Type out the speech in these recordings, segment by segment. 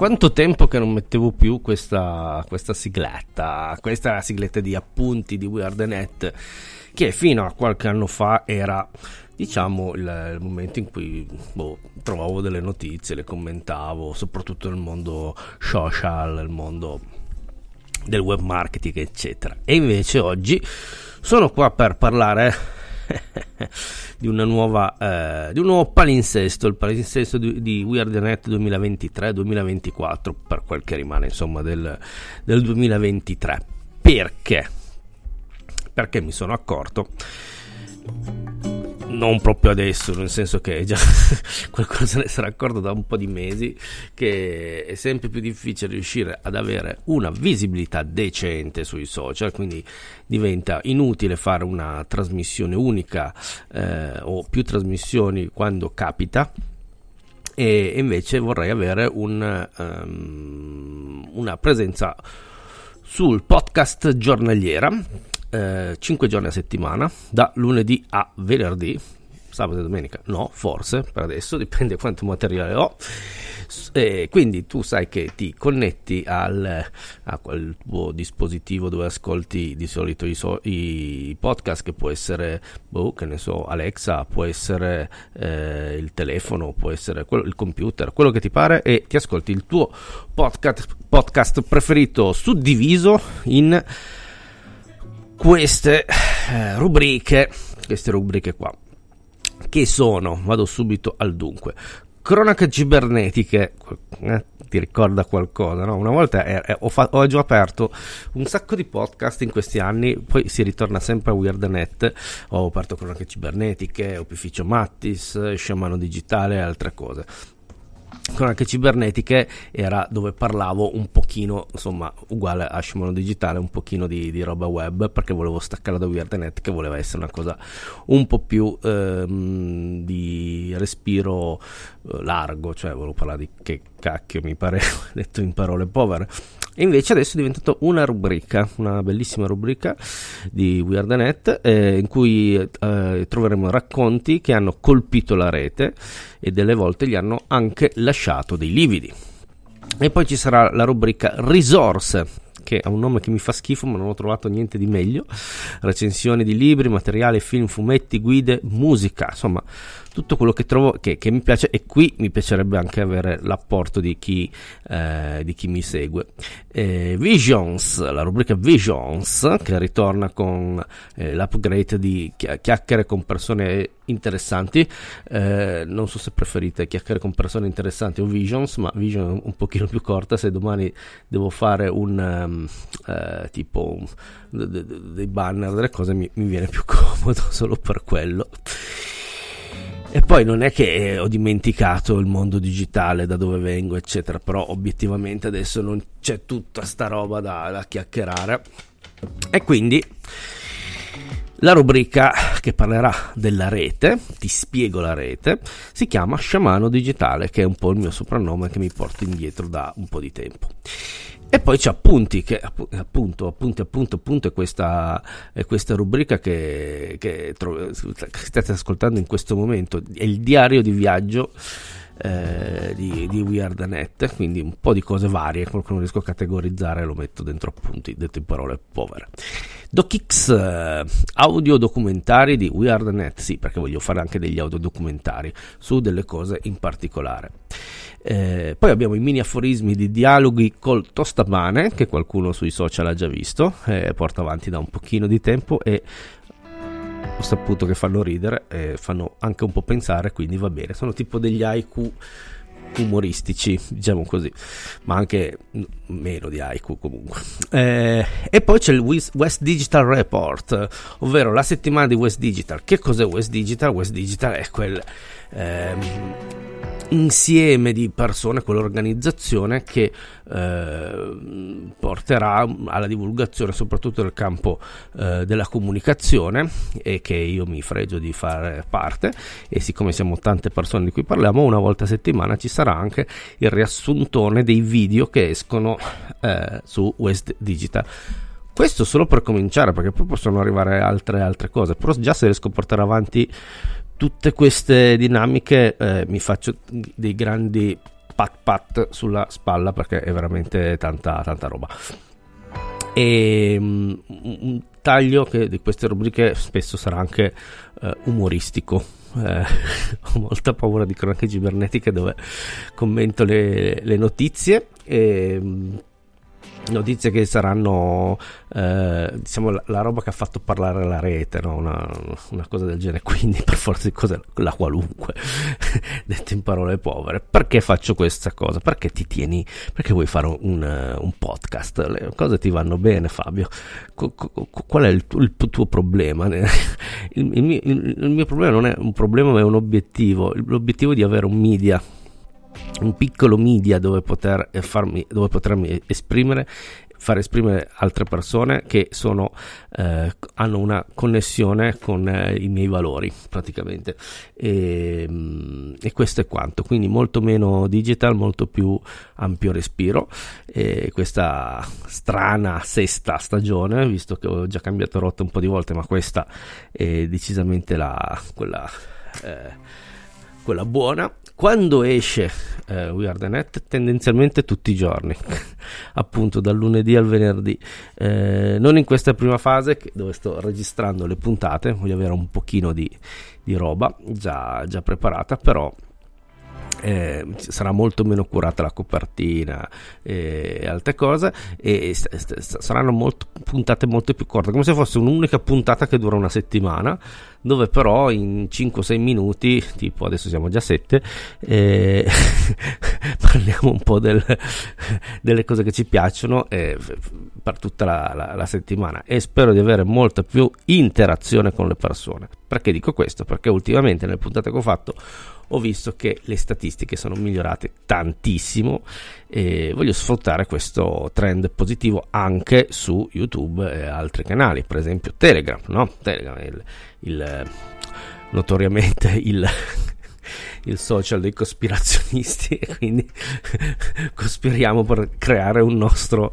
Quanto tempo che non mettevo più questa, questa sigletta? Questa è la sigletta di appunti di Weirdnet che fino a qualche anno fa era diciamo il, il momento in cui boh, trovavo delle notizie, le commentavo, soprattutto nel mondo social, nel mondo del web marketing, eccetera. E invece oggi sono qua per parlare di nuova eh, di un nuovo palinsesto, il palinsesto di, di Weirdnet 2023-2024, per quel che rimane insomma del, del 2023. Perché? Perché mi sono accorto non proprio adesso, nel senso che già qualcuno se ne sarà accorto da un po' di mesi che è sempre più difficile riuscire ad avere una visibilità decente sui social, quindi diventa inutile fare una trasmissione unica eh, o più trasmissioni quando capita. E invece vorrei avere un, um, una presenza sul podcast giornaliera eh, 5 giorni a settimana, da lunedì a venerdì, sabato e domenica no, forse per adesso, dipende quanto materiale ho. E quindi tu sai che ti connetti al, a quel tuo dispositivo dove ascolti di solito i, so, i podcast, che può essere, boh, che ne so, Alexa, può essere eh, il telefono, può essere quello, il computer, quello che ti pare, e ti ascolti il tuo podcast, podcast preferito suddiviso in queste eh, rubriche, queste rubriche qua, che sono, vado subito al dunque, cronache cibernetiche, eh, ti ricorda qualcosa, no? Una volta è, è, ho, fa, ho, già aperto un sacco di podcast in questi anni, poi si ritorna sempre a Weirdnet, ho aperto cronache cibernetiche, opificio Mattis, sciamano digitale e altre cose cronache cibernetiche era dove parlavo un pochino, insomma, uguale a Shimono Digitale, un pochino di, di, roba web, perché volevo staccare da Weirdnet, che voleva essere una cosa un po' più ehm, di respiro eh, largo, cioè volevo parlare di che cacchio mi pare, detto in parole povere. E invece adesso è diventato una rubrica, una bellissima rubrica di Weirdnet, eh, in cui eh, troveremo racconti che hanno colpito la rete e delle volte gli hanno anche lasciato dei lividi. E poi ci sarà la rubrica risorse, che ha un nome che mi fa schifo, ma non ho trovato niente di meglio. Recensioni di libri, materiali, film, fumetti, guide, musica, insomma, tutto quello che trovo che, che, mi piace e qui mi piacerebbe anche avere l'apporto di chi, eh, di chi mi segue. Eh, Visions, la rubrica Visions che ritorna con eh, l'upgrade di chiacchiere con persone interessanti. Eh, non so se preferite chiacchiere con persone interessanti o Visions, ma Vision un pochino più corta. Se domani devo fare un um, tipo un, dei banner, delle cose, mi, mi viene più comodo solo per quello. E poi non è che ho dimenticato il mondo digitale, da dove vengo, eccetera, però obiettivamente adesso non c'è tutta sta roba da, da chiacchierare. E quindi la rubrica che parlerà della rete, ti spiego la rete, si chiama Sciamano Digitale, che è un po' il mio soprannome che mi porto indietro da un po' di tempo. E poi c'è appunti, che appunto, appunti, appunto, appunto è questa, è questa rubrica che, che, che state ascoltando in questo momento, è il diario di viaggio eh, di, di Weirdnet, quindi un po' di cose varie, quello che non riesco a categorizzare lo metto dentro appunti, detto in parole povere. DocX, eh, audio documentari di Weirdnet, sì, perché voglio fare anche degli audio documentari su delle cose in particolare. Eh, poi abbiamo i mini aforismi di dialoghi col tostapane, che qualcuno sui social ha già visto, eh, porta avanti da un pochino di tempo e ho saputo che fanno ridere e fanno anche un po' pensare, quindi va bene. Sono tipo degli haiku umoristici, diciamo così, ma anche meno di haiku comunque. Eh, e poi c'è il West Digital Report, ovvero la settimana di West Digital. Che cos'è West Digital? West Digital è quel ehm, insieme di persone, quell'organizzazione che eh, porterà alla divulgazione soprattutto nel campo eh, della comunicazione e che io mi fregio di fare parte. E siccome siamo tante persone di cui parliamo una volta a settimana ci sarà anche il riassuntone dei video che escono eh, su West Digital questo solo per cominciare perché poi possono arrivare altre altre cose però già se riesco a portare avanti tutte queste dinamiche eh, mi faccio dei grandi pat pat sulla spalla perché è veramente tanta, tanta roba. E um, un taglio che di queste rubriche spesso sarà anche uh, umoristico. Eh, ho molta paura di cronache cibernetiche dove commento le, le notizie e um, notizie che saranno eh, diciamo la, la, roba che ha fatto parlare la rete no? una, una, cosa del genere. Quindi per forza di cose la qualunque detto in parole povere. Perché faccio questa cosa? Perché ti tieni perché vuoi fare un, un podcast? Le cose ti vanno bene Fabio. Qual è il, il tuo problema? Il, il, mio, il mio problema non è un problema ma è un obiettivo. L'obiettivo di avere un media un piccolo media dove, poter eh, farmi, dove potermi esprimere far esprimere altre persone che sono, eh, hanno una connessione con eh, i miei valori praticamente. E, mm, e, questo è quanto. Quindi molto meno digital molto più ampio respiro. E questa strana sesta stagione visto che ho già cambiato rotta un po' di volte ma questa è decisamente la, quella eh, quella buona. Quando esce eh, We Are The Net? Tendenzialmente tutti i giorni, appunto dal lunedì al venerdì. Eh, non in questa prima fase dove sto registrando le puntate, voglio avere un pochino di, di roba già, già preparata, però eh, sarà molto meno curata la copertina e altre cose e st- st- saranno molto, puntate molto più corte come se fosse un'unica puntata che dura una settimana dove però in 5-6 minuti tipo adesso siamo già a 7 eh, parliamo un po' del, delle cose che ci piacciono eh, per tutta la, la, la settimana e spero di avere molta più interazione con le persone perché dico questo? perché ultimamente nelle puntate che ho fatto ho visto che le statistiche sono migliorate tantissimo e voglio sfruttare questo trend positivo anche su YouTube e altri canali, per esempio Telegram, no? Telegram il, il notoriamente il il social dei cospirazionisti e quindi cospiriamo per creare un nostro,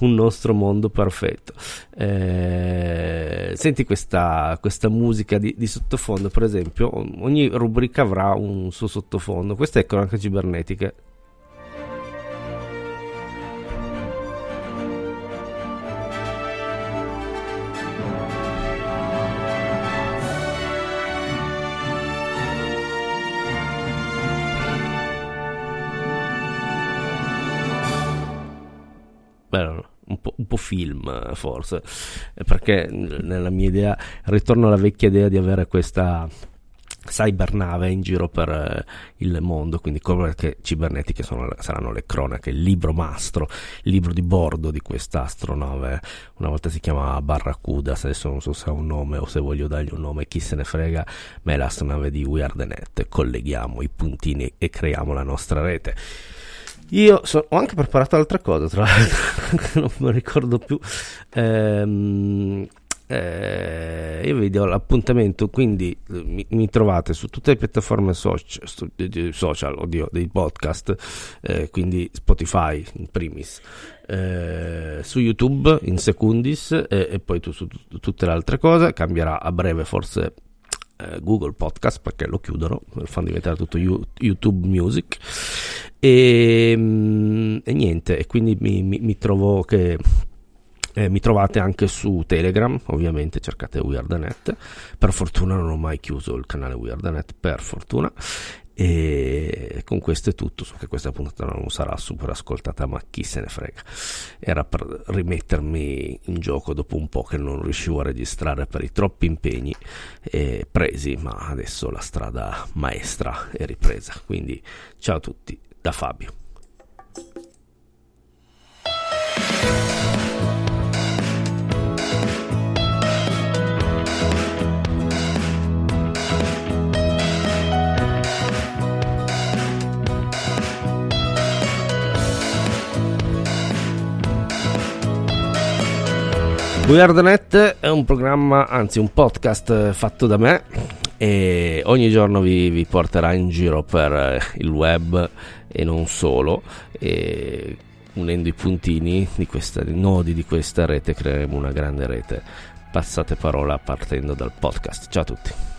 un nostro mondo perfetto. Eh, senti questa, questa musica di, di, sottofondo, per esempio, ogni rubrica avrà un suo sottofondo. Questa è cronaca cibernetica po', un po', film forse, perché nella mia idea ritorno alla vecchia idea di avere questa cybernave in giro per eh, il mondo, quindi che cibernetiche sono, saranno le cronache, il libro mastro, il libro di bordo di questa astronave, una volta si chiamava Barracuda, adesso non so se ha un nome o se voglio dargli un nome, chi se ne frega, ma è l'astronave di We Are The Net, colleghiamo i puntini e creiamo la nostra rete. Io so, ho anche preparato altre cose, tra l'altro, non mi ricordo più. Ehm, eh, io vi do l'appuntamento quindi mi, mi, trovate su tutte le piattaforme social, social oddio, dei podcast eh, quindi Spotify in primis eh, su YouTube in secundis e poi tu, su, su tutte le altre cose cambierà a breve forse eh, Google Podcast perché lo chiudono, lo fanno diventare tutto YouTube Music e, mm, e niente, e quindi mi, mi, mi trovo che eh, mi trovate anche su Telegram, ovviamente cercate Weirdnet. Per fortuna non ho mai chiuso il canale Weirdnet, per fortuna. E con questo è tutto, so che questa puntata non sarà super ascoltata, ma chi se ne frega. Era per rimettermi in gioco dopo un po' che non riuscivo a registrare per i troppi impegni eh, presi, ma adesso la strada maestra è ripresa. Quindi ciao a tutti da Fabio. Weirdnet è un programma, anzi un podcast fatto da me e ogni giorno vi, vi porterà in giro per eh, il web e non solo e unendo i puntini di questa, i nodi di questa rete creeremo una grande rete. Passate parola partendo dal podcast. Ciao a tutti